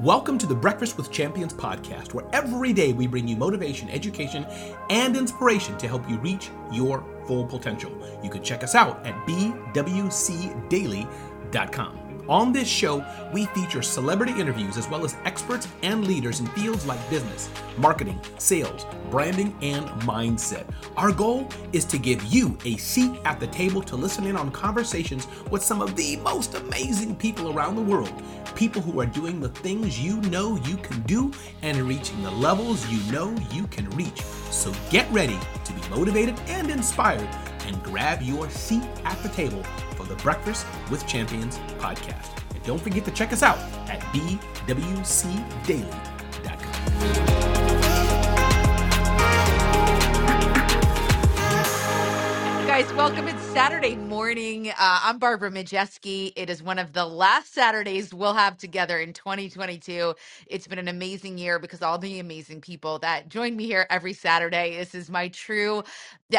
Welcome to the Breakfast with Champions podcast, where every day we bring you motivation, education, and inspiration to help you reach your full potential. You can check us out at bwcdaily.com. On this show, we feature celebrity interviews as well as experts and leaders in fields like business, marketing, sales, branding, and mindset. Our goal is to give you a seat at the table to listen in on conversations with some of the most amazing people around the world. People who are doing the things you know you can do and reaching the levels you know you can reach. So get ready to be motivated and inspired and grab your seat at the table the Breakfast with Champions podcast. And don't forget to check us out at bwcdaily.com. guys, welcome. It's Saturday morning. Uh, I'm Barbara Majeski. It is one of the last Saturdays we'll have together in 2022. It's been an amazing year because all the amazing people that join me here every Saturday. This is my true.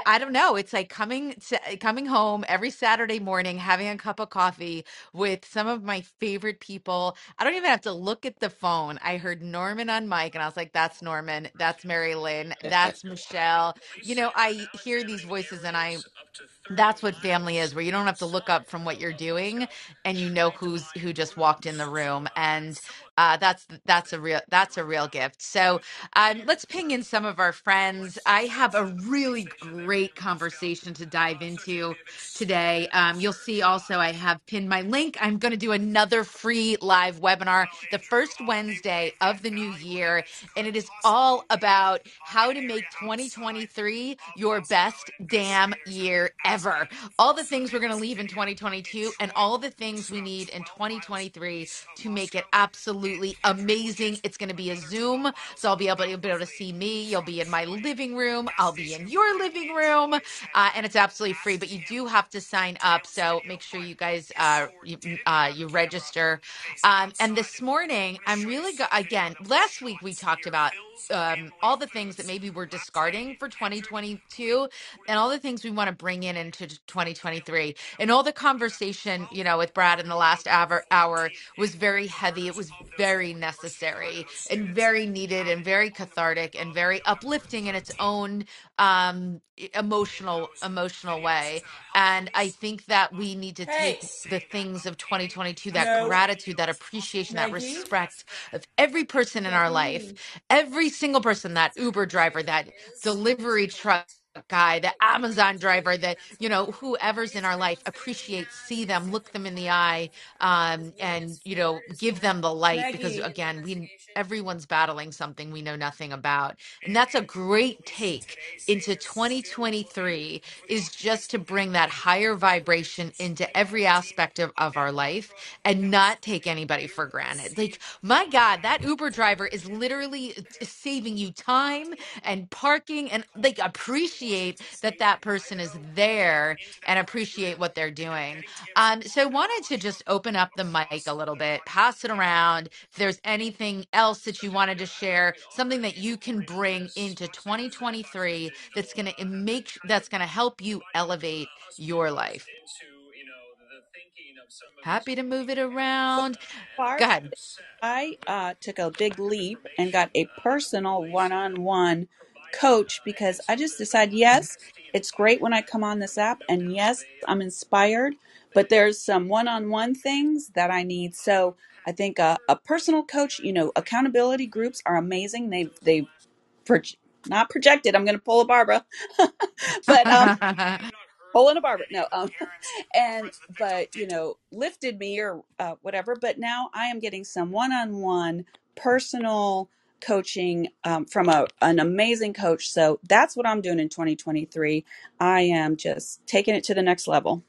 I don't know. It's like coming to, coming home every Saturday morning, having a cup of coffee with some of my favorite people. I don't even have to look at the phone. I heard Norman on mic, and I was like, "That's Norman. That's Mary Lynn. That's Michelle." You know, I hear these voices, and I that's what family is where you don't have to look up from what you're doing and you know who's who just walked in the room. And uh, that's that's a real that's a real gift. So um, let's ping in some of our friends. I have a really great conversation to dive into today. Um, you'll see also i have pinned my link. I'm going to do another free live webinar the first wednesday of the new year and it is all about how to make 2023 your best damn year ever. All the things we're going to leave in 2022 and all the things we need in 2023 to make it absolutely amazing. It's going to be a Zoom, so I'll be able to be able to see me. You'll be in my living room. I'll be in your living room, uh, and it's absolutely free. But you do have to sign up, so make sure you guys uh, you, uh, you register. Um, and this morning, I'm really go- again. Last week we talked about um, all the things that maybe we're discarding for 2022 and all the things we want to bring in into 2023 and all the conversation you know with brad in the last hour hour was very heavy. It was very necessary and very needed and very cathartic and very uplifting in its own um e- emotional emotional way. And i think that we need to Hey, take the things of 2022 that no, gratitude that appreciation that Maggie, respect of every person in our life Jacqueline. Every single person that uber driver that delivery truck guy the amazon driver that you know whoever's in our life appreciate see them look them in the eye um and you know give them the light because Maggie. again we everyone's battling something we know nothing about and that's a great take into 2023 is just to bring that higher vibration into every aspect of, of our life and not take anybody for granted like my god that uber driver is literally uh, saving you time and parking and like appreciate that that person is there and appreciate what they're doing. Um, so I wanted to just open up the mic a little bit, pass it around. If there's anything else that you wanted to share, something that you can bring into 2023 that's going to make that's going to help you elevate your life. Happy to move it around. Go ahead. I uh, took a big leap and got a personal one on one coach because I just decide, yes, it's great when I come on this app, and yes, I'm inspired, but there's some one on one things that I need. So I think a, a personal coach, you know, accountability groups are amazing. They've, they've not projected, I'm going to pull a Barbara, but um, pulling a Barbara. No, um, and but you know lifted me or uh, whatever but now i am getting some one-on-one personal coaching um, from a, an amazing coach. So that's what i'm doing in 2023 i am just taking it to the next level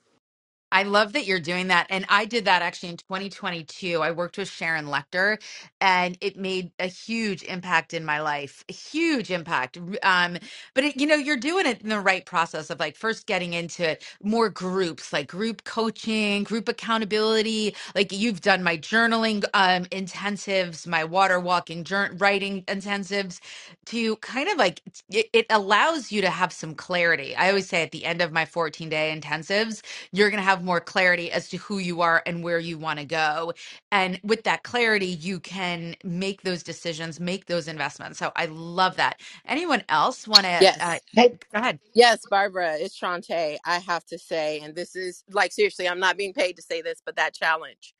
I love that you're doing that. And I did that actually in 2022. I worked with Sharon Lechter and it made a huge impact in my life, a huge impact. Um, but it, you know, you're doing it in the right process of like first getting into more groups, like group coaching, group accountability. Like you've done my journaling um, intensives, my water walking, jour- writing intensives to kind of like it, it allows you to have some clarity. I always say at the end of my 14 day intensives, you're going to have have more clarity as to who you are and where you want to go. And with that clarity, you can make those decisions, make those investments. So I love that. Anyone else want to uh, Yes. Hey, go ahead? Yes, Barbara, it's Shantae. I have to say, and this is like seriously, I'm not being paid to say this, but that challenge.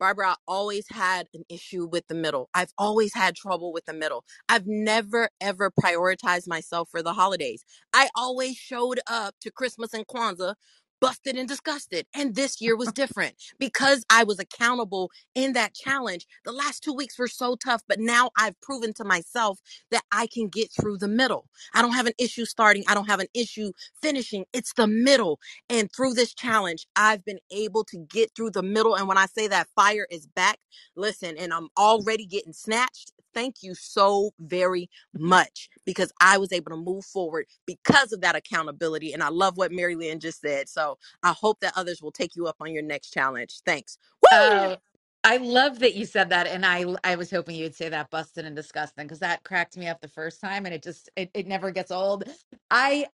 Barbara, I always had an issue with the middle. I've always had trouble with the middle. I've never, ever prioritized myself for the holidays. I always showed up to Christmas and Kwanzaa busted and disgusted. And this year was different because I was accountable in that challenge. The last two weeks were so tough, but now I've proven to myself that I can get through the middle. I don't have an issue starting, I don't have an issue finishing. It's the middle. And through this challenge, I've been able to get through the middle. And when I say that fire is back, listen, and I'm already getting snatched. Thank you so very much because I was able to move forward because of that accountability. And I love what Mary Lynn just said. So I hope that others will take you up on your next challenge. Thanks. Woo! Oh, I love that you said that, and I I was hoping you would say that busted and disgusting because that cracked me up the first time, and it just it, it never gets old. I,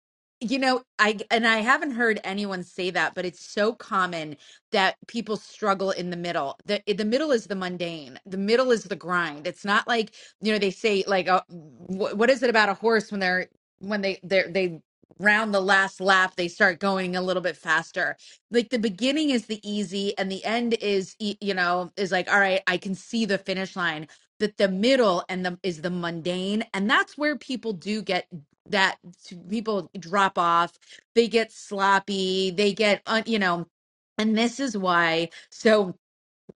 you know, I and I haven't heard anyone say that, but it's so common that people struggle in the middle. The the middle is the mundane. The middle is the grind. It's not like you know they say like uh, wh- what is it about a horse when they're when they they they round the last lap they start going a little bit faster like the beginning is the easy and the end is you know is like all right i can see the finish line that the middle and the is the mundane and that's where people do get that people drop off they get sloppy they get you know and this is why so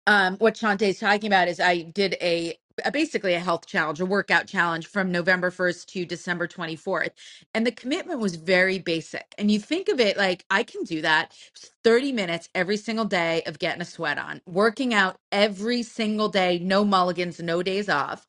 um, what is talking about is I did a, a basically a health challenge, a workout challenge from November 1st to December 24th. And the commitment was very basic. And you think of it like I can do that 30 minutes every single day of getting a sweat on, working out every single day, no mulligans, no days off.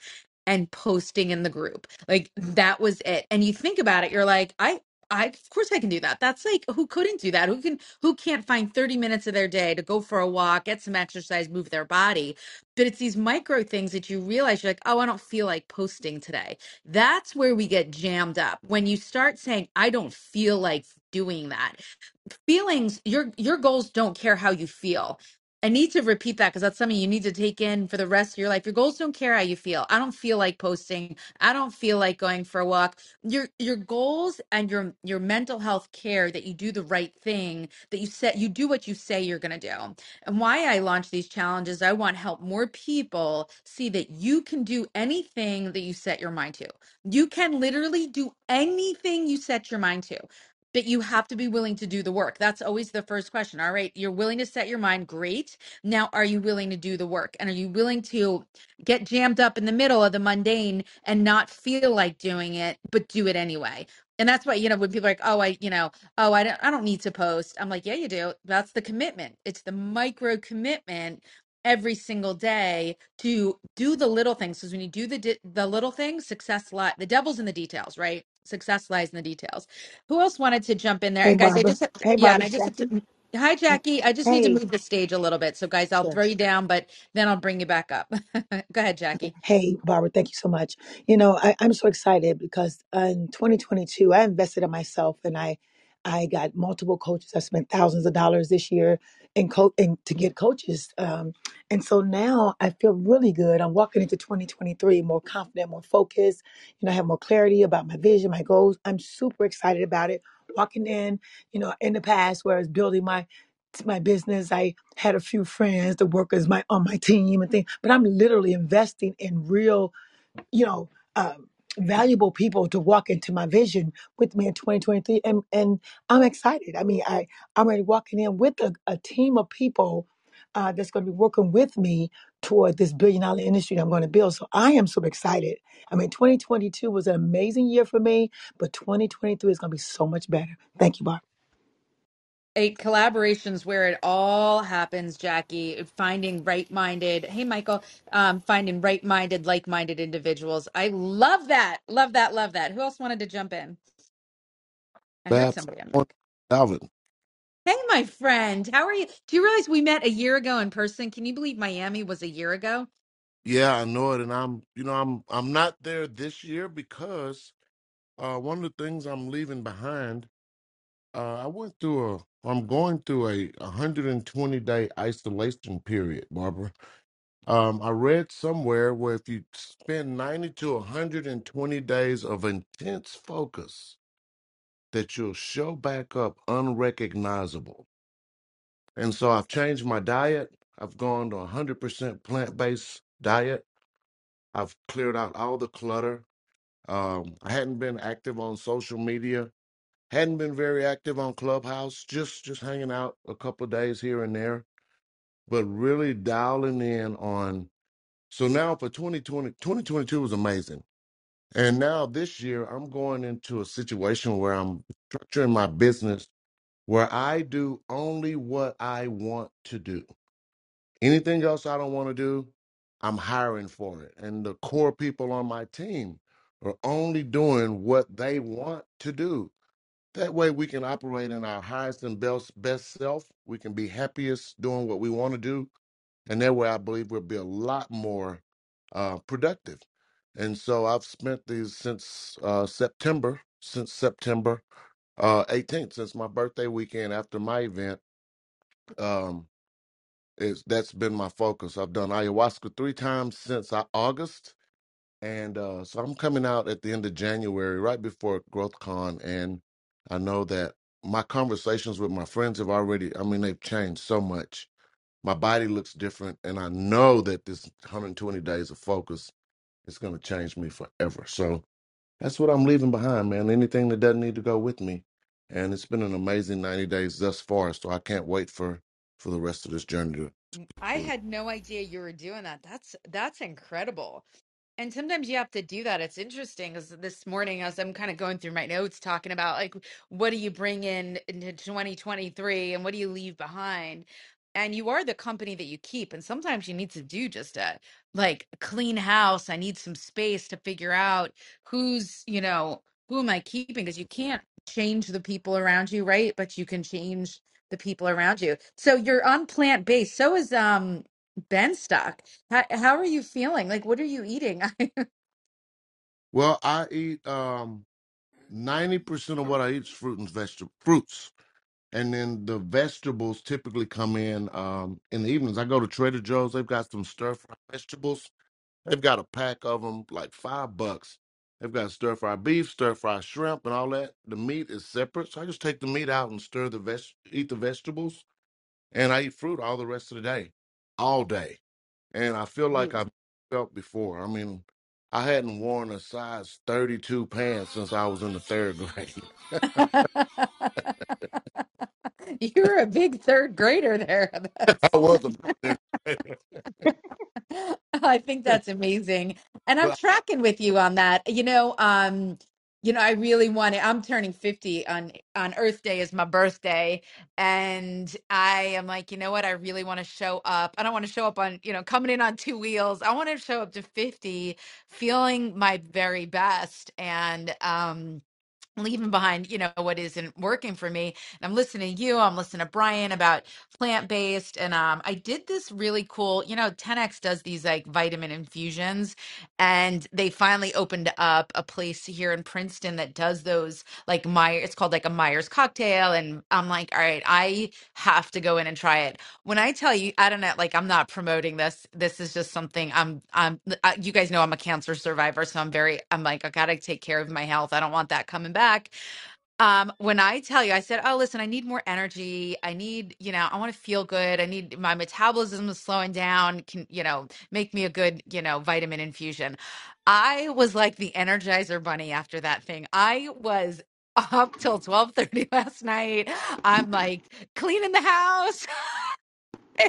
And posting in the group. Like mm. that was it. And you think about it, you're like, I I of course I can do that. That's like who couldn't do that? Who can who can't find 30 minutes of their day to go for a walk, get some exercise, move their body? But it's these micro things that you realize you're like, "Oh, I don't feel like posting today." That's where we get jammed up. When you start saying, "I don't feel like doing that." feelings your your goals don't care how you feel i need to repeat that because that's something you need to take in for the rest of your life. Your goals don't care how you feel. I don't feel like posting. I don't feel like going for a walk. Your your goals and your your mental health care that you do the right thing that you set you do what you say you're going to do. And why i launch these challenges i want to help more people see that you can do anything that you set your mind to. You can literally do anything you set your mind to but you have to be willing to do the work. That's always the first question. All right, you're willing to set your mind, great. Now, are you willing to do the work? And are you willing to get jammed up in the middle of the mundane and not feel like doing it, but do it anyway? And that's why, you know, when people are like, oh, I, you know, oh, I don't, I don't need to post. I'm like, yeah, you do. That's the commitment. It's the micro commitment every single day to do the little things because when you do the di- the little things success li- the devil's in the details right success lies in the details who else wanted to jump in there? hey, And guys, I Barbara. just have, Hey, yeah, and Barbara, I just have Jackie. to. Hi, mm, Jackie. I just need to Hey, move the stage a little bit. So, guys, I'll sure. throw you down, but then I'll bring you back up. Go ahead, Jackie. Hey, Barbara, thank you so much. You know, I, I'm so excited because in 2022, I invested in myself and I I got multiple coaches. I spent thousands of dollars this year in co- in, to get coaches. Um, and so now I feel really good. I'm walking into 2023 more confident, more focused. You know, I have more clarity about my vision, my goals. I'm super excited about it. Walking in, you know, in the past where I was building my my business. I had a few friends, the workers my on my team and things, but I'm literally investing in real, you know, um, valuable people to walk into my vision with me in 2023, and and I'm excited. I mean, I I'm already walking in with a, a team of people uh, that's going to be working with me toward this billion dollar industry that I'm going to build. So I am so excited. I mean, 2022 was an amazing year for me, but 2023 is going to be so much better. Thank you, Barb. A collaborations where it all happens jackie. Finding right-minded hey michael um finding right-minded like-minded individuals. I love that. Love that love that. Who else wanted to jump in? I heard Babs somebody on on mic. Alvin. hey my friend. How are you? Do you realize we met a year ago in person? Can you believe miami was a year ago? Yeah, I know it, and I'm, you know, I'm, I'm not there this year because uh, one of the things I'm leaving behind Uh, I went through a. I'm going through a 120 day isolation period, Barbara. Um, I read somewhere where if you spend 90 to 120 days of intense focus, that you'll show back up unrecognizable. And so I've changed my diet. I've gone to a 100% plant based diet. I've cleared out all the clutter. Um, I hadn't been active on social media Hadn't been very active on Clubhouse, just just hanging out a couple of days here and there, but really dialing in on. So now for 2020, 2022 was amazing. And now this year, I'm going into a situation where I'm structuring my business where I do only what I want to do. Anything else I don't want to do, I'm hiring for it. And the core people on my team are only doing what they want to do. That way we can operate in our highest and best best self. We can be happiest doing what we want to do. And that way I believe we'll be a lot more uh, productive. And so I've spent these since uh, September, since September uh, 18th, since my birthday weekend after my event. Um, is that's been my focus. I've done ayahuasca three times since August and uh, so I'm coming out at the end of January, right before GrowthCon, and I know that my conversations with my friends have already, I mean, they've changed so much. My body looks different, and I know that this 120 days of focus is going to change me forever. So that's what I'm leaving behind, man. Anything that doesn't need to go with me. And it's been an amazing 90 days thus far, so I can't wait for for the rest of this journey to mm, I conclude. had no idea you were doing that. That's that's incredible. And sometimes you have to do that. It's interesting because this morning, as I'm kind of going through my notes, talking about like, what do you bring in into 2023 and what do you leave behind? And you are the company that you keep. And sometimes you need to do just a like clean house. I need some space to figure out who's, you know, who am I keeping? Because you can't change the people around you, right? But you can change the people around you. So you're on plant based. So is um Ben stuck. How, how are you feeling? Like, what are you eating? Well, I eat um 90% of what I eat is fruit and vegetable fruits and then the vegetables typically come in um in the evenings. I go to Trader Joe's. They've got some stir fry vegetables. They've got a pack of them, like five bucks. They've got stir fry beef, stir fry shrimp, and all that. The meat is separate, so I just take the meat out and stir the veg, eat the vegetables, and I eat fruit all the rest of the day, all day. And I feel like You- I felt before. I mean, I hadn't worn a size 32 pants since I was in the third grade. You're a big third grader there. I That's was a I think that's amazing. And I'm but tracking with you on that. You know, um, you know, I really want to, I'm turning 50 on on Earth Day is my birthday. And I am like, you know what? I really want to show up. I don't want to show up on, you know, coming in on two wheels. I want to show up to 50 feeling my very best. And um leaving behind, you know, what isn't working for me. And I'm listening to you, I'm listening to Brian about plant-based. And um I did this really cool, you know, 10X does these like vitamin infusions and they finally opened up a place here in Princeton that does those like Meyer it's called like a Myers cocktail. And I'm like, all right, I have to go in and try it. When I tell you, I don't know, like I'm not promoting this. This is just something I'm I'm uh, you guys know I'm a cancer survivor, so I'm very I'm like I got to take care of my health. I don't want that coming back. Um when I tell you I said, "Oh, listen, I need more energy. I need, you know, I want to feel good. I need my metabolism is slowing down. Can, you know, make me a good, you know, vitamin infusion." I was like the Energizer bunny after that thing. I was up till 12:30 last night. I'm like cleaning the house.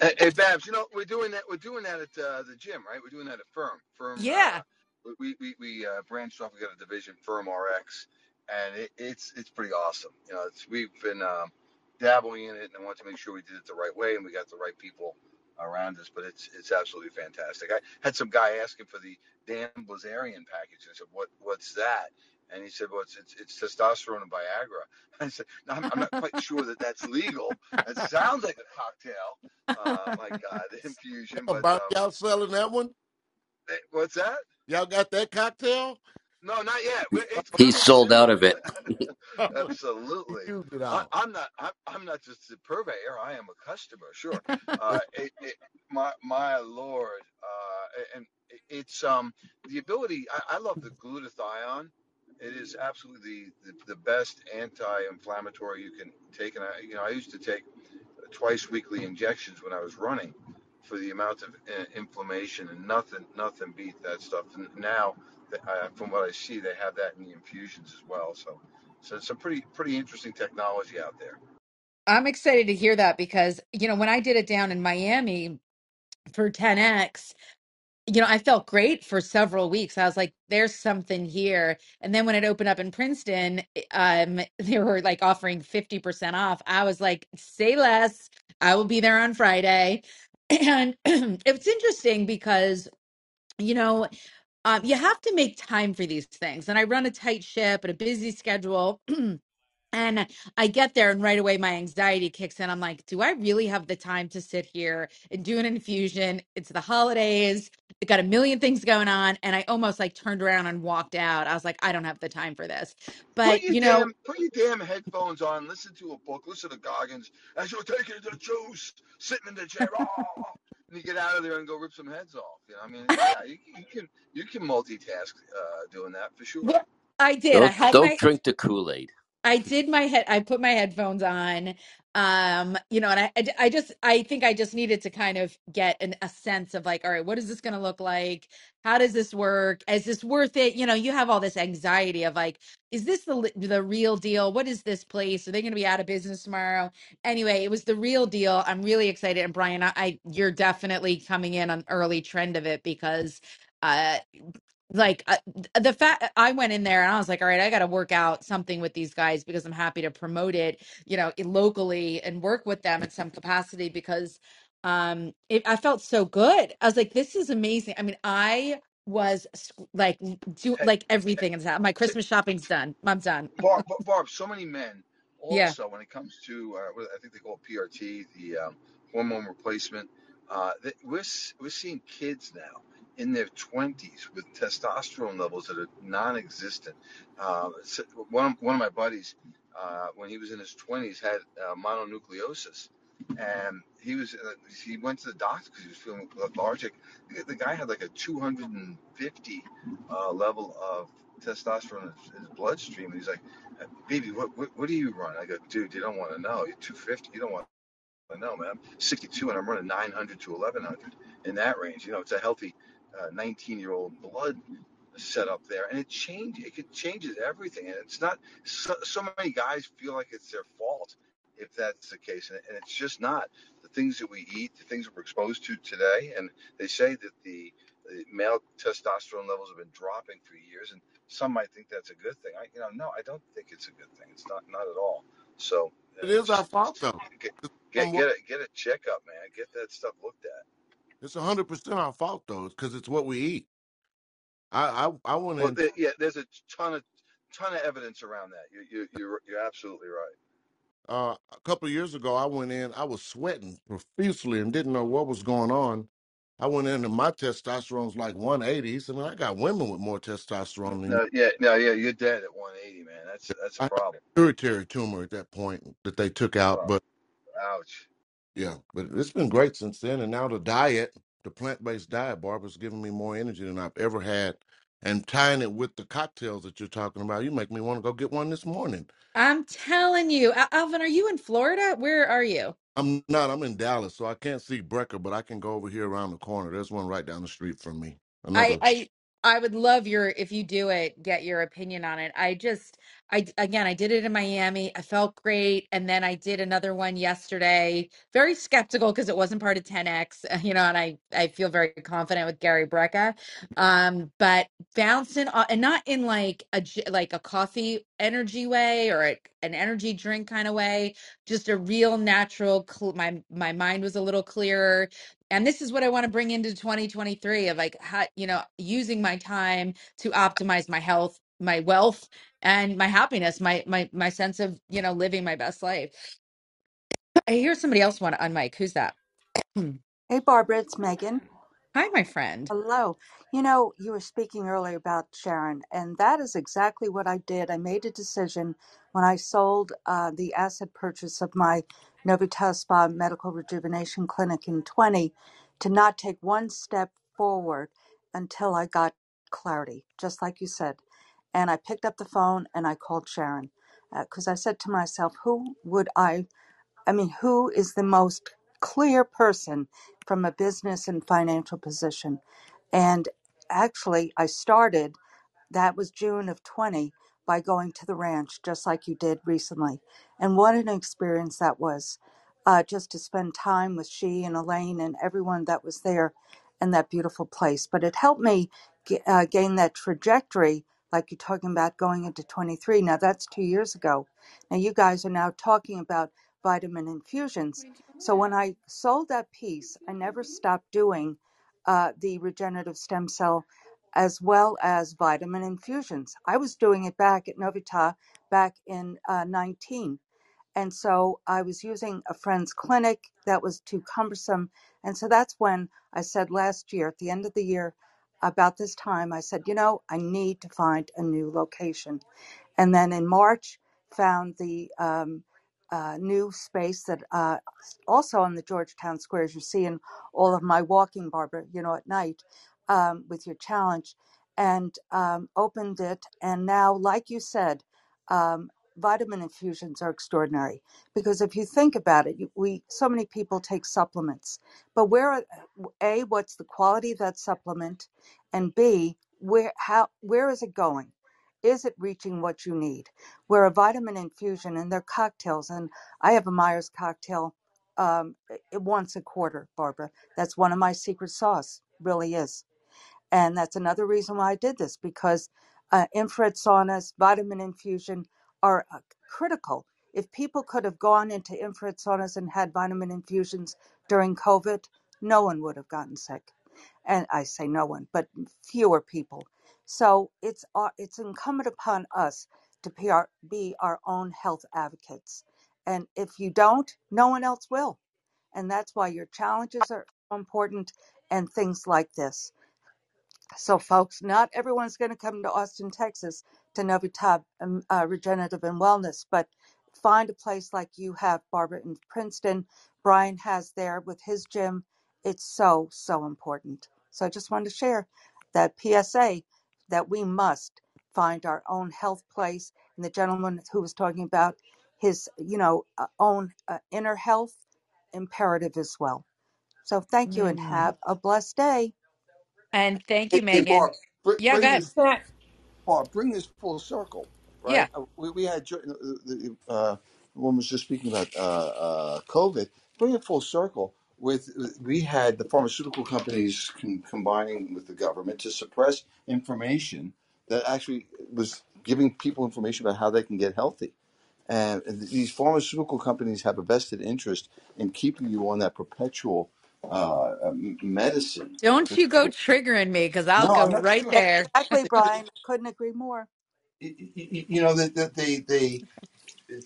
Hey, hey, Babs, you know we're doing that. We're doing that at uh, the gym, right? We're doing that at Firm. Firm. yeah. Uh, we we we uh, branched off. We got a division, Firm RX, and it, it's it's pretty awesome. You know, it's we've been um, dabbling in it, and I want to make sure we did it the right way, and we got the right people around us. But it's it's absolutely fantastic. I had some guy asking for the Dan Bilzerian package. and I said, "What what's that?" And he said, "Well, it's it's, it's testosterone and Viagra." I said, no, I'm, I'm not quite sure that that's legal. It sounds like a cocktail, uh, my God, the infusion. But about um, y'all selling that one. what's that? Y'all got that cocktail? No, not yet. But It's He's coming sold out soon. of it. Absolutely. used it I, out. I'm not. I'm, I'm not just a purveyor. I am a customer. Sure. Uh, it, it, my my lord. Uh, and it's um the ability. I, I love the glutathione. It is absolutely the, the, the best anti-inflammatory you can take. And I, you know, I used to take twice weekly injections when I was running for the amount of uh, inflammation, and nothing nothing beat that stuff. And now, uh, from what I see, they have that in the infusions as well. So, so it's some pretty pretty interesting technology out there. I'm excited to hear that because, you know, when I did it down in Miami for 10X, you know, I felt great for several weeks. I was like, there's something here. And then when it opened up in Princeton, um, they were like offering 50% off. I was like, say less. I will be there on Friday. And it's interesting because, you know, um, you have to make time for these things. And I run a tight ship and a busy schedule. And I get there, and right away my anxiety kicks in. I'm like, do I really have the time to sit here and do an infusion? It's the holidays. I got a million things going on. And I almost like turned around and walked out. I was like, I don't have the time for this. Put But, your you know, damn put your damn headphones on. Listen to a book. Listen to Goggins as you're taking the juice, sitting in the chair. And you get out of there and go rip some heads off. You know, I mean, yeah, you, you can you can multitask uh, doing that for sure. well, I did. Don't had don't my drink the Kool Aid. I did my head I put my headphones on um you know and I, I just I think I just needed to kind of get an, a sense of like all right what is this going to look like? How does this work? Is this worth it? You know you have all this anxiety of like is this the the real deal? What is this place? Are they going to be out of business tomorrow? Anyway it was the real deal. I'm really excited. And Brian I, I you're definitely coming in on early trend of it because uh, like uh, the fact I went in there and I was like, all right, I got to work out something with these guys because I'm happy to promote it, you know, locally and work with them in some capacity because um it, I felt so good. I was like, this is amazing. I mean, I was sc- like do Hey, like everything is out. My Christmas shopping's done. I'm done. Barb, Barb, so many men Yeah. also when it comes to uh, what I think they call it TRT, the um, hormone replacement. Uh, that we're we're seeing kids now in their 20s with testosterone levels that are non-existent. Uh, one one of my buddies, uh, when he was in his 20s, had uh, mononucleosis, and he was uh, he went to the doctor because he was feeling lethargic. The guy had like a 250 uh, level of testosterone in his, bloodstream. And he's like, baby, what, what what do you run? I go, dude, you don't want to know. You're 250. You don't want to know, man. I'm 62 and I'm running 900 to 1100 in that range. You know, it's a healthy 19 year old blood set up there, and it changes. It changes everything, and it's not. So, so many guys feel like it's their fault if that's the case, and, and it's just not. The things that we eat, the things that we're exposed to today, and they say that the, the male testosterone levels have been dropping for years, and some might think that's a good thing. I, you know, no, I don't think it's a good thing. It's not, not at all. So It uh, our fault though. get get get a get a checkup, man. Get that stuff looked at. It's 100% our fault though, because it's what we eat. I, I I went Well, in there, yeah, there's a ton of ton of evidence around that. You you you're, you're absolutely right. uh, a couple of years ago. I went in. I was sweating profusely and didn't know what was going on. I went in and my testosterone's like 180. He said, "Man, I got women with more testosterone than you." No, yeah, no, yeah, you're dead at 180, man. That's that's a I had a problem. pituitary tumor at that point that they took out, but Ouch. Yeah, but it's been great since then. And now the diet, the plant-based diet, Barbara's giving me more energy than I've ever had. And tying it with the cocktails that you're talking about, you make me want to go get one this morning. I'm telling you, Al- Alvin, are you in Florida? Where are you? I'm not. I'm in Dallas, so I can't see Brecka, but I can go over here around the corner. There's one right down the street from me. I Another. I I would love your if you do it, get your opinion on it. I just I again I did it in Miami. I felt great, and then I did another one yesterday. Very skeptical because it wasn't part of 10X, you know, and I I feel very confident with Gary Brecka. Um, but bouncing off, and not in like a like a coffee energy way or a, an energy drink kind of way, just a real natural. Cl- my my mind was a little clearer and this is what I want to bring into 2023 of like how, you know using my time to optimize my health my wealth and my happiness my my my sense of you know living my best life I hear somebody else want to unmic who's that Hey, Barbara, it's Megan. Hi, my friend. Hello. You know, you were speaking earlier about Sharon, and that is exactly what I did. I made a decision when I sold uh, the asset purchase of my Novitas Spa Medical Rejuvenation Clinic in 20 to not take one step forward until I got clarity, just like you said. And I picked up the phone and I called Sharon because I said to myself, who would I I mean, who is the most clear person from a business and financial position? And actually, I started that was June of 20 by going to the ranch, just like you did recently. And what an experience that was uh, just to spend time with she and Elaine and everyone that was there in that beautiful place. But it helped me g- uh, gain that trajectory, like you're talking about going into 23. Now, that's two years ago. Now, you guys are now talking about vitamin infusions. So when I sold that piece, I never stopped doing uh, the regenerative stem cell as well as vitamin infusions. I was doing it back at Novita back in uh, 19. And so I was using a friend's clinic that was too cumbersome. And so that's when I said last year, at the end of the year, about this time, I said, you know, I need to find a new location and then in March found the um, uh, new space that uh, also on the Georgetown Squares. You see in all of my walking, Barbara, you know, at night um, with your challenge, and um, opened it. And now, like you said, um, vitamin infusions are extraordinary because if you think about it, we so many people take supplements, but where a what's the quality of that supplement, and b where how where is it going? is it reaching what you need? Where a vitamin infusion and their cocktails, and I have a Myers cocktail um, once a quarter, Barbara. That's one of my secret sauce, really is. And that's another reason why I did this because uh, infrared saunas, vitamin infusion are uh, critical. If people could have gone into infrared saunas and had vitamin infusions during COVID, no one would have gotten sick. And I say no one, but fewer people. So it's uh, it's incumbent upon us to be our, own health advocates. And if you don't, no one else will. And that's why your challenges are important and things like this. So, folks, not everyone's going to come to Austin, Texas to Novitab um, uh, Regenerative and Wellness, but find a place like you have, Barbara, in Princeton. Brian has there with his gym. It's so, so important. So, I just wanted to share that PSA that we must find our own health place. And the gentleman who was talking about his, you know, uh, own uh, inner health imperative as well. So, thank you and Mm. have a blessed day. And thank you, Hey, hey Megan. Barb, br- Yeah, bring good. this, Barb, bring this full circle, Yeah. right? Uh, We, we had jo- the, the uh, woman was just speaking about uh, uh, COVID. Bring it full circle. With we had the pharmaceutical companies con- combining with the government to suppress information that actually was giving people information about how they can get healthy. And these pharmaceutical companies have a vested interest in keeping you on that perpetual uh, m- medicine. Don't you go triggering me because I'll No, go I'm not. right there. Exactly, Brian. Couldn't agree more. You, you you know that that they they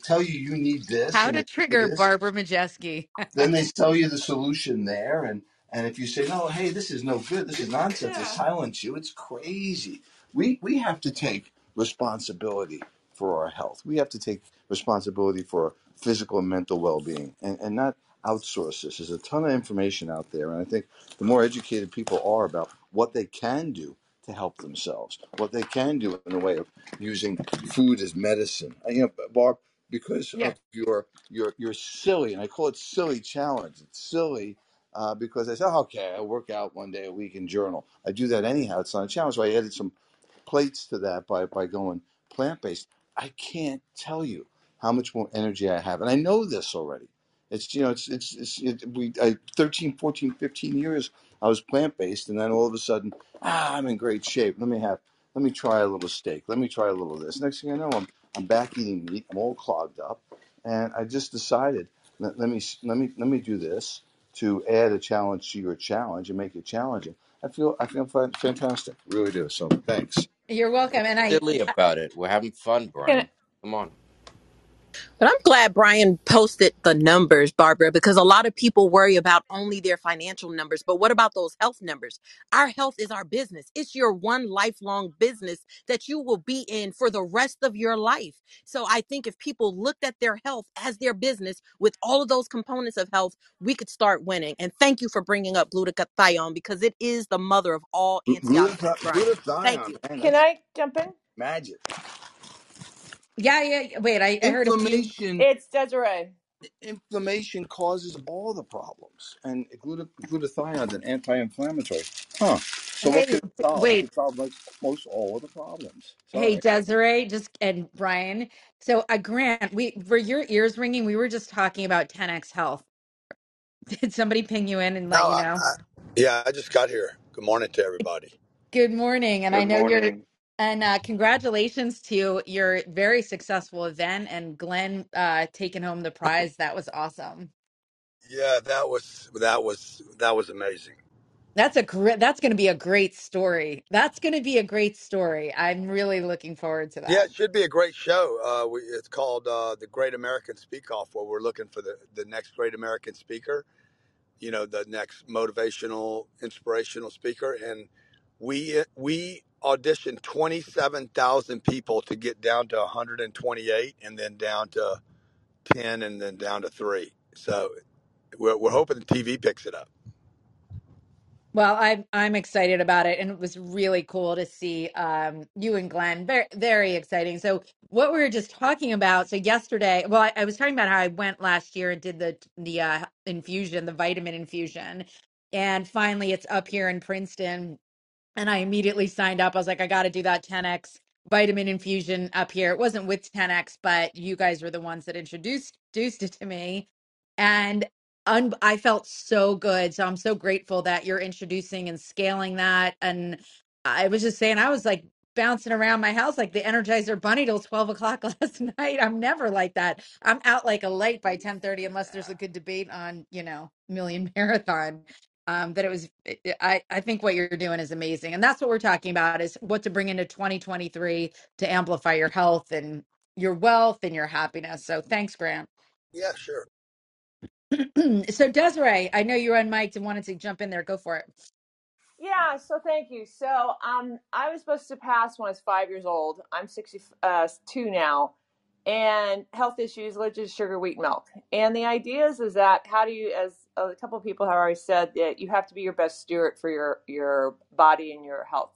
tell you you need this How and to they trigger this, Barbara Majeski. then they sell you the solution there, and and if you say no, hey, this is no good, this is nonsense, they silence you. It's crazy. We we have to take responsibility for our health. We have to take responsibility for our physical and mental well being, and and not outsource this. There's a ton of information out there, and I think the more educated people are about what they can do to help themselves, what they can do in the way of using food as medicine. Uh, You know, Barb, because Yeah. of your your your silly, and I call it silly challenge. It's silly uh, because I said, "Oh, okay, I work out one day a week in journal. I do that anyhow. It's not a challenge. So I added some plates to that by, by going plant based. I can't tell you how much more energy I have. And I know this already. It's, you know, it's, it's, it's it, we, I, 13, 14, 15 years I was plant based. And then all of a sudden, ah, I'm in great shape. Let me have, let me try a little steak. Let me try a little of this. Next thing I know, I'm, I'm back eating meat. I'm all clogged up. And I just decided, let, let me, let me, let me do this to add a challenge to your challenge and make it challenging. I feel I feel fantastic, really do. So thanks. You're welcome. And I silly about it. We're having fun, Brian. Come on. But I'm glad Brian posted the numbers, Barbara, because a lot of people worry about only their financial numbers. But what about those health numbers? Our health is our business. It's your one lifelong business that you will be in for the rest of your life. So I think if people looked at their health as their business with all of those components of health, we could start winning. And thank you for bringing up glutathione because it is the mother of all antioxidants, Glutathione, Brian. Thank you. man, Can that's I jump in? magic. Yeah, yeah. yeah. Wait, I, I heard a few. Inflammation, It's Desiree. inflammation causes all the problems, and gluta- glutathione is an anti-inflammatory. Huh. So what Hey, could it solve? It wait. could solve most, most all of the problems. Hey, Sorry. Desiree, just and Brian. So, uh, Grant, we were your ears ringing. We were just talking about 10x Health. Did somebody ping you in and No, let you I, know? I, yeah, I just got here. Good morning to everybody. Good morning. And I Good know you're, morning. And uh, congratulations to your very successful event and Glenn uh, taking home the prize. That was awesome. Yeah, that was that was that was amazing. That's a great, that's going to be a great story. That's going to be a great story. I'm really looking forward to that. Yeah, that. it should be a great show. Uh, we, it's called uh, the Great American Speak Off, where we're looking for the the next great American speaker. You know, the next motivational, inspirational speaker, and we we auditioned twenty seven thousand people to get down to one hundred and then down to ten, and then down to three. So we're, we're hoping the TV picks it up. Well, I'm I'm excited about it, and it was really cool to see um, you and Glenn. Very very exciting. So, what we were just talking about. So yesterday, well, I, I was talking about how I went last year and did the the uh, infusion, the vitamin infusion, and finally, it's up here in Princeton and I immediately signed up. I was like, I got to do that 10x vitamin infusion up here. It wasn't with 10x, but you guys were the ones that introduced introduced it to me, and un- I felt so good. So I'm so grateful that you're introducing and scaling that. And I was just saying, I was like bouncing around my house like the Energizer Bunny till 12 o'clock last night. I'm never like that. I'm out like a light by 10:30 unless there's a good debate on, you know, Million Marathon um, that it was I, I think what you're doing is amazing and that's what we're talking about is what to bring into 2023 to amplify your health and your wealth and your happiness so thanks grant Yeah, sure. so desiree i know you're on unmiked and wanted to jump in there go for it Yeah, so thank you. So, um, I was supposed to pass when I was five years old. I'm 62 now, and health issues, lipids, sugar, wheat, milk. And the idea is, is that how do you, as a couple of people have already said, that you have to be your best steward for your your body and your health.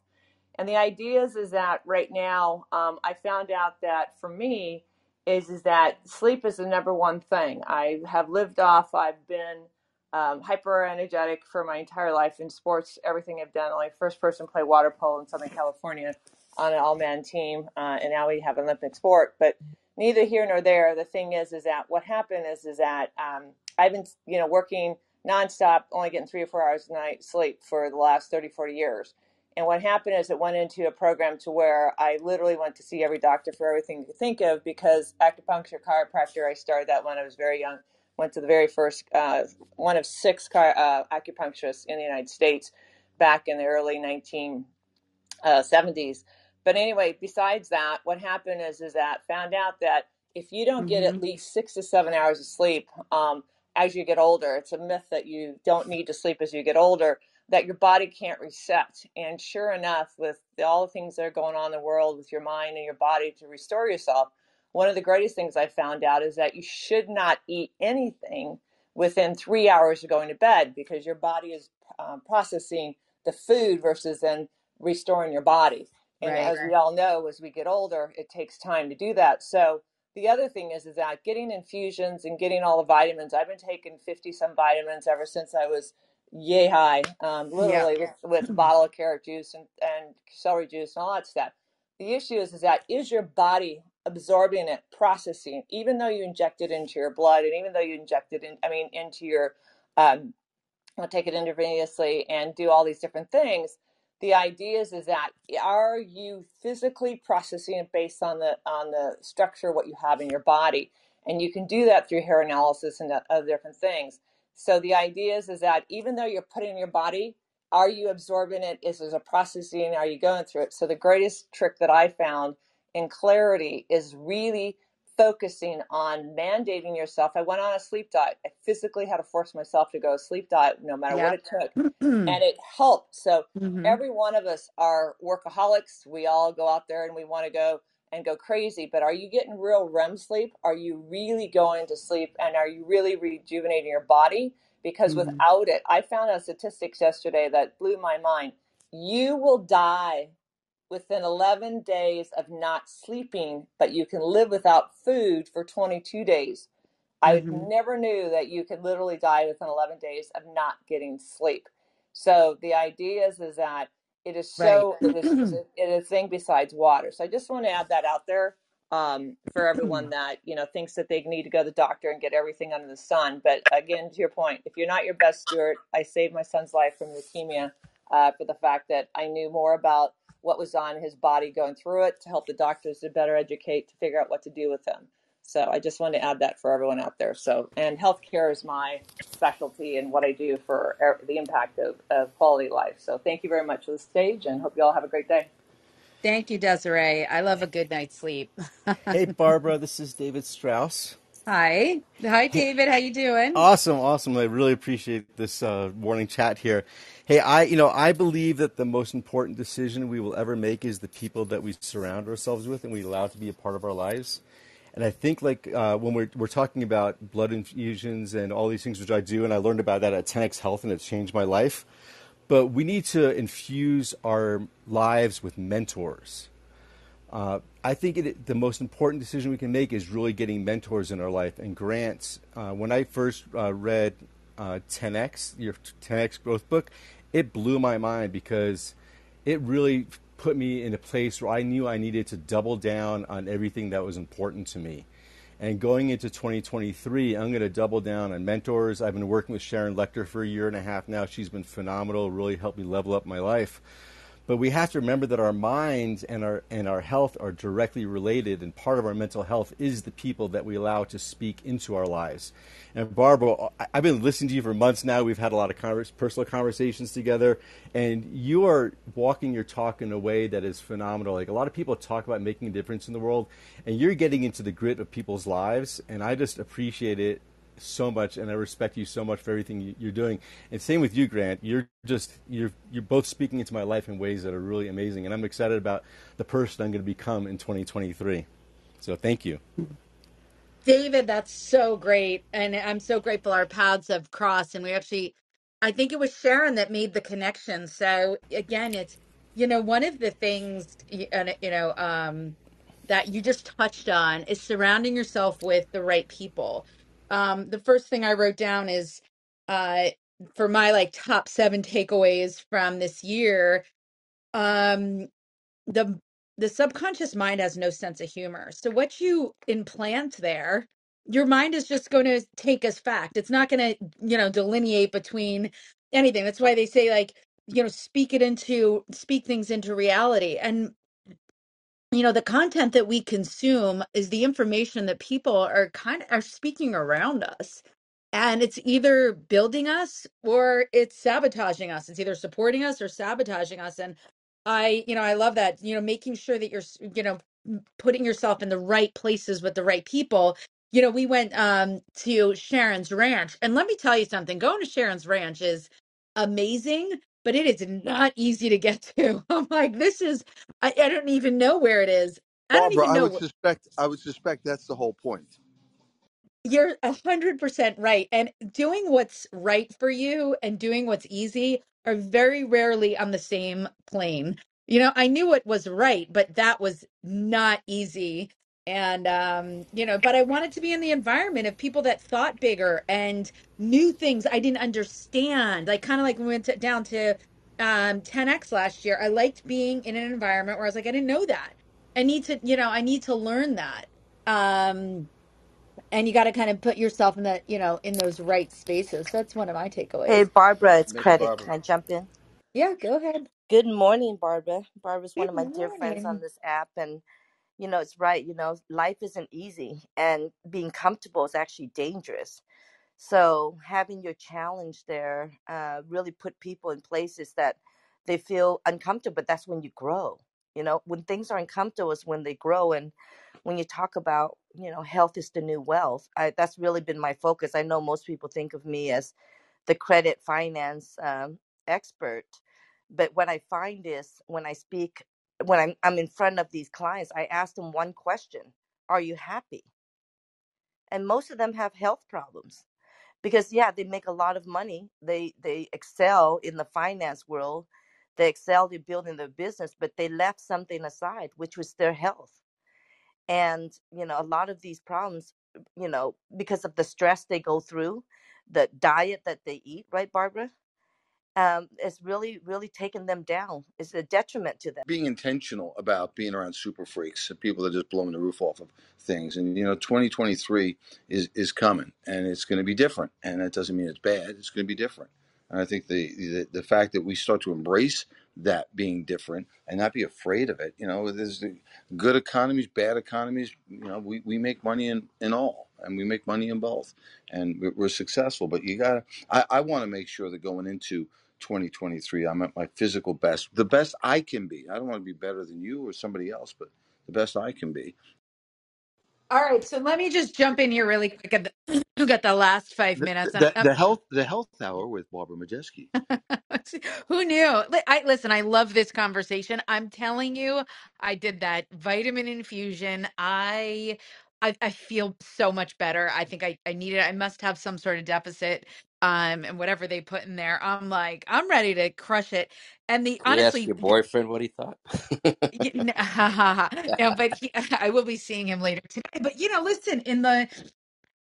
And the idea is, is that right now, um, I found out that for me, is is that sleep is the number one thing. I have lived off. I've been um, hyper energetic for my entire life in sports. Everything I've done. Only first person play water polo in Southern California on an all man team, uh, and now we have an Olympic sport. But neither here nor there. The thing is, is that what happened is, is that um, I've been, you know, working nonstop, only getting three or four hours a night sleep for the last 30, 40 years and what happened is it went into a program to where I literally went to see every doctor for everything you could think of because acupuncture, chiropractor, I started that when I was very young. Went to the very first, uh, one of six uh, acupuncturists in the United States back in the early 19 uh, 70s. But anyway, besides that, what happened is is that found out that if you don't get hmm at least six to seven hours of sleep um, as you get older, it's a myth that you don't need to sleep as you get older. That your body can't reset. And sure enough, with all the things that are going on in the world with your mind and your body to restore yourself, one of the greatest things I found out is that you should not eat anything within three hours of going to bed because your body is um, processing the food versus then restoring your body. And right as we all know, as we get older, it takes time to do that. So the other thing is, is that getting infusions and getting all the vitamins. I've been taking fifty some vitamins ever since I was yay high, um, yeah literally with, with a bottle of carrot juice and, and celery juice and all that stuff. The issue is, is that is your body absorbing it, processing, even though you inject it into your blood and even though you inject it in, I mean, into your um, I'll take it intravenously and do all these different things. The idea is, is that eh, are you physically processing it based on the on the structure what you have in your body, and you can do that through hair analysis and other different things. So the idea is, is that even though you're putting in your body, are you absorbing it? Is there a processing? Are you going through it? So the greatest trick that I found in clarity is really focusing on mandating yourself. I went on a sleep diet. I physically had to force myself to go a sleep diet no matter what it took. And it helped. So every one of us are workaholics. We all go out there and we want to go and go crazy. But are you getting real REM sleep? Are you really going to sleep and are you really rejuvenating your body? Because hmm without it, I found out statistics yesterday that blew my mind. You will die within 11 days of not sleeping, but you can live without food for 22 days. I hmm never knew that you could literally die within 11 days of not getting sleep. So the idea is, is that it is Right. so, it is, it is a thing besides water. So I just want to add that out there um, for everyone that, you know, thinks that they need to go to the doctor and get everything under the sun. But again, to your point, if you're not your best steward, I saved my son's life from leukemia uh, for the fact that I knew more about what was on his body going through it to help the doctors to better educate to figure out what to do with him. So I just wanted to add that for everyone out there. So, and healthcare is my specialty and what I do for er- the impact of, of quality life. So thank you very much for the stage and hope you all have a great day. Thank you, Desiree. I love a good night's sleep. Hey, Barbara, this is David Strauss. Hi. Hi, David. How you doing? awesome, awesome. I really appreciate this uh, morning chat here. Hey, I, you know, I believe that the most important decision we will ever make is the people that we surround ourselves with and we allow to be a part of our lives. And I think, like uh, when we're we're talking about blood infusions and all these things, which I do, and I learned about that at 10x Health, and it's changed my life. But we need to infuse our lives with mentors Uh, I think it, the most important decision we can make is really getting mentors in our life and grants. Uh, when I first uh, read uh, 10x, your 10x growth book, it blew my mind because it really put me in a place where I knew I needed to double down on everything that was important to me. And going into 2023, I'm going to double down on mentors. I've been working with Sharon Lechter for a year and a half now. She's been phenomenal, really helped me level up my life. But we have to remember that our minds and our and our health are directly related, and part of our mental health is the people that we allow to speak into our lives. And Barbara, I- have been listening to you for months now. We've had a lot of convers- personal conversations together, and you are walking your talk in a way that is phenomenal. Like a lot of people talk about making a difference in the world, and you're getting into the grit of people's lives, and I just appreciate it so much, and I respect you so much for everything you- are doing. And same with you, Grant. You're just you're you're both speaking into my life in ways that are really amazing, and I'm excited about the person I'm going to become in 2023. So thank you. David, that's so great. And I'm so grateful our paths have crossed. And we actually, I think it was Sharon that made the connection. So again, it's, you know, one of the things, and, you know, um, that you just touched on is surrounding yourself with the right people. Um, the first thing I wrote down is, uh, for my like top seven takeaways from this year. Um, the the subconscious mind has no sense of humor. So what you implant there, your mind is just going to take as fact. It's not going to, you know, delineate between anything. That's why they say like, you know, speak it into speak things into reality. And you know the content that we consume is the information that people are kind of are speaking around us. And it's either building us or it's sabotaging us. It's either supporting us or sabotaging us. And i you know i love that you know making sure that you're you know putting yourself in the right places with the right people. You know we went um to sharon's ranch. And let me tell you something going to sharon's ranch is amazing but it is not easy to get to i'm like this is I, I don't even know where it is. I don't Barbara, even I would know. suspect I would suspect that's the whole point. You're a hundred percent right. And doing what's right for you and doing what's easy are very rarely on the same plane. You know, I knew what was right, but that was not easy. And um, you know, but I wanted to be in the environment of people that thought bigger and knew things I didn't understand. Like kind of like when we went to, down to um 10x last year. I liked being in an environment where I was like, I didn't know that. I need to, you know, I need to learn that. Um and you got to kind of put yourself in that you know in those right spaces that's one of my takeaways. Hey, takeaways Barbara, it's Miss credit. Barbara. Can I jump in? yeah go ahead Good morning, Barbara. Barbara's one good of my dear friends on morning this app. And, you know, it's right. You know, life isn't easy, and being comfortable is actually dangerous. So, having your challenge there uh, really put people in places that they feel uncomfortable, but that's when you grow. You know, when things are uncomfortable is when they grow. And when you talk about, you know, health is the new wealth, I, that's really been my focus. I know most people think of me as the credit finance um, expert, but what I find is when I speak, when I'm, I'm in front of these clients, I ask them one question Are you happy? And most of them have health problems because yeah they make a lot of money. They they excel in the finance world. They excel in building their business but they left something aside which was their health. And you know a lot of these problems you know because of the stress they go through the diet that they eat right barbara um, it's really really taken them down it's a detriment to them being intentional about being around super freaks, people that are just blowing the roof off of things. And you know, 2023 is is coming, and it's going to be different. And that doesn't mean it's bad. It's going to be different. And I think the, the the fact that we start to embrace that being different and not be afraid of it. You know, there's the good economies, bad economies. You know, we, we make money in in all, and we make money in both, and we're, we're successful. But you gotta. I, I want to make sure that going into 2023. I'm at my physical best, the best I can be. I don't want to be better than you or somebody else, but the best I can be. All right, so let me just jump in here really quick at the, got the last five The, minutes. the, the health the health hour with Barbara Majeski. Who knew? Li- I listen, I love this conversation. I'm telling you, I did that vitamin infusion. I I, I feel so much better. I think I, I need it. I must have some sort of deficit. Um, and whatever they put in there, I'm like, I'm ready to crush it. And the Can ask honestly, your boyfriend what he thought? y- n- no, but he, I will be seeing him later today. But you know, listen, in the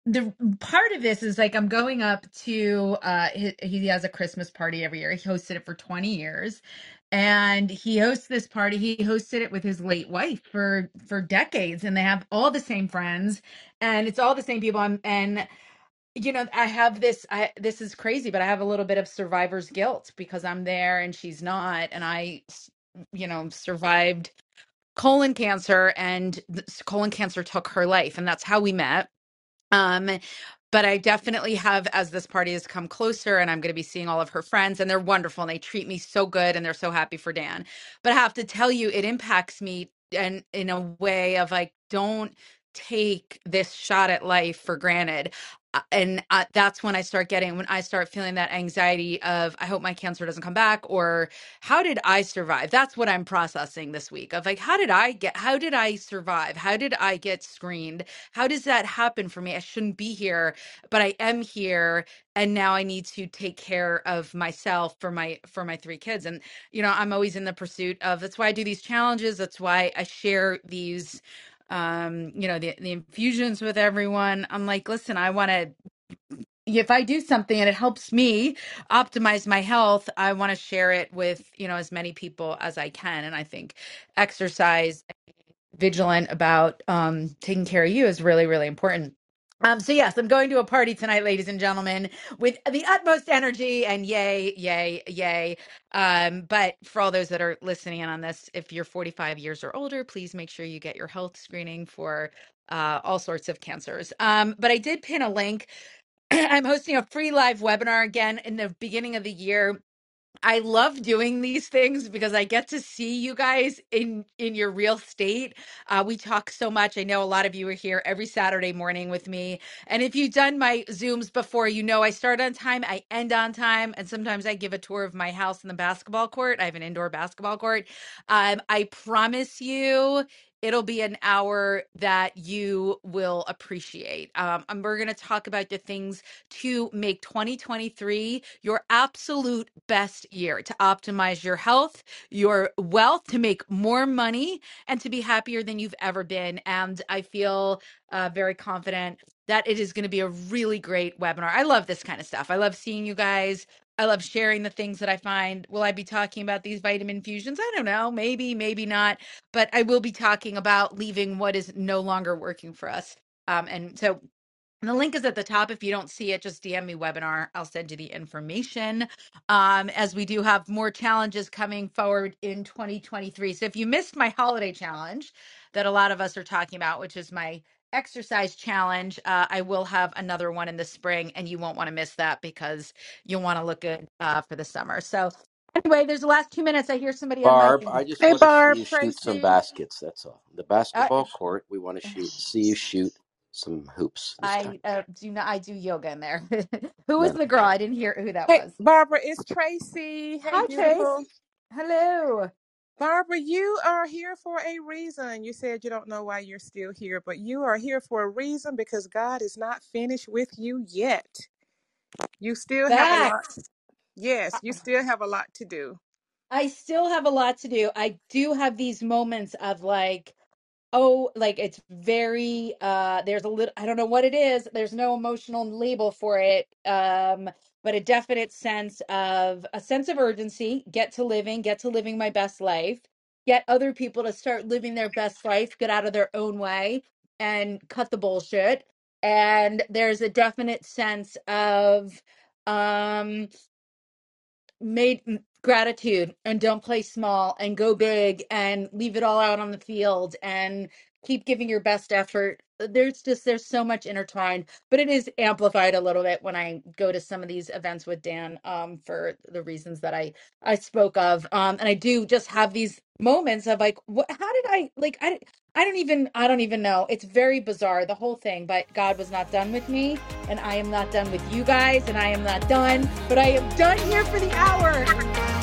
the part of this is like I'm going up to uh he, he has a Christmas party every year. He hosted it for 20 years. And he hosts this party. He hosted it with his late wife for for decades and they have all the same friends and it's all the same people I'm, and you know, I have this I this is crazy, but I have a little bit of survivor's guilt because I'm there and she's not and I you know, survived colon cancer and colon cancer took her life and that's how we met um, but I definitely have, as this party has come closer, and I'm going to be seeing all of her friends, and they're wonderful, and they treat me so good, and they're so happy for Dan. But I have to tell you, it impacts me, and in a way of like, don't take this shot at life for granted. And uh, that's when I start getting, when I start feeling that anxiety of, I hope my cancer doesn't come back, or how did I survive? That's what I'm processing this week of like, how did I get, how did I survive? How did I get screened? How does that happen for me? I shouldn't be here, but I am here and now I need to take care of myself for my for my three kids. And you know, I'm always in the pursuit of that's why I do these challenges. That's why I share these um you know the the infusions with everyone i'm like listen i want to if i do something and it helps me optimize my health i want to share it with you know as many people as i can and i think exercise vigilant about um, taking care of you is really, really important. Um, so yes, I'm going to a party tonight, ladies and gentlemen, with the utmost energy and yay, yay, yay. Um, but for all those that are listening in on this, if you're 45 years or older, please make sure you get your health screening for uh, all sorts of cancers. Um, but I did pin a link. I'm hosting a free live webinar again in the beginning of the year I love doing these things because I get to see you guys in in your real state. Uh, we talk so much. I know a lot of you are here every Saturday morning with me, and if you've done my Zooms before, you know I start on time, I end on time, and sometimes I give a tour of my house in the basketball court. I have an indoor basketball court. Um, I promise you. It'll be an hour that you will appreciate. Um, and we're going to talk about the things to make 2023 your absolute best year to optimize your health, your wealth, to make more money, and to be happier than you've ever been. And I feel uh, very confident that it is going to be a really great webinar. I love this kind of stuff. I love seeing you guys. I love sharing the things that I find. Will I be talking about these vitamin infusions? I don't know. Maybe, maybe not. But I will be talking about leaving what is no longer working for us. Um, and so the link is at the top. If you don't see it, just DM me webinar. I'll send you the information. Um, as we do have more challenges coming forward in 2023. So if you missed my holiday challenge that a lot of us are talking about, which is my exercise challenge, uh, I will have another one in the spring, and you won't want to miss that because you'll want to look good uh, for the summer. So Anyway, there's the last two minutes. I hear somebody on Barb, mic. I just Hey, want to see Barb, you shoot some Tracy. baskets. That's all. The Uh, basketball court. We want to shoot. See you shoot some hoops this time. I uh, do not. I do yoga in there. who was Then, the girl? I didn't hear who that Hey, was. Barbara, it's Tracy. Hey, Hi, Trace. beautiful. Hello. Barbara, you are here for a reason. You said you don't know why you're still here, but you are here for a reason because God is not finished with you yet. You still have a lot. Facts. Yes, you still have a lot to do. I still have a lot to do. I do have these moments of like, oh, like it's very uh there's a little I don't know what it is. There's no emotional label for it. Um, but a definite sense of a sense of urgency, get to living, get to living my best life, get other people to start living their best life, get out of their own way and cut the bullshit. And there's a definite sense of um made gratitude and don't play small and go big and leave it all out on the field and keep giving your best effort there's just there's so much intertwined but it is amplified a little bit when i go to some of these events with dan um for the reasons that i i spoke of um and i do just have these moments of like what how did i like i i don't even i don't even know it's very bizarre the whole thing but god was not done with me and I am not done with you guys, and I am not done, but I am done here for the hour.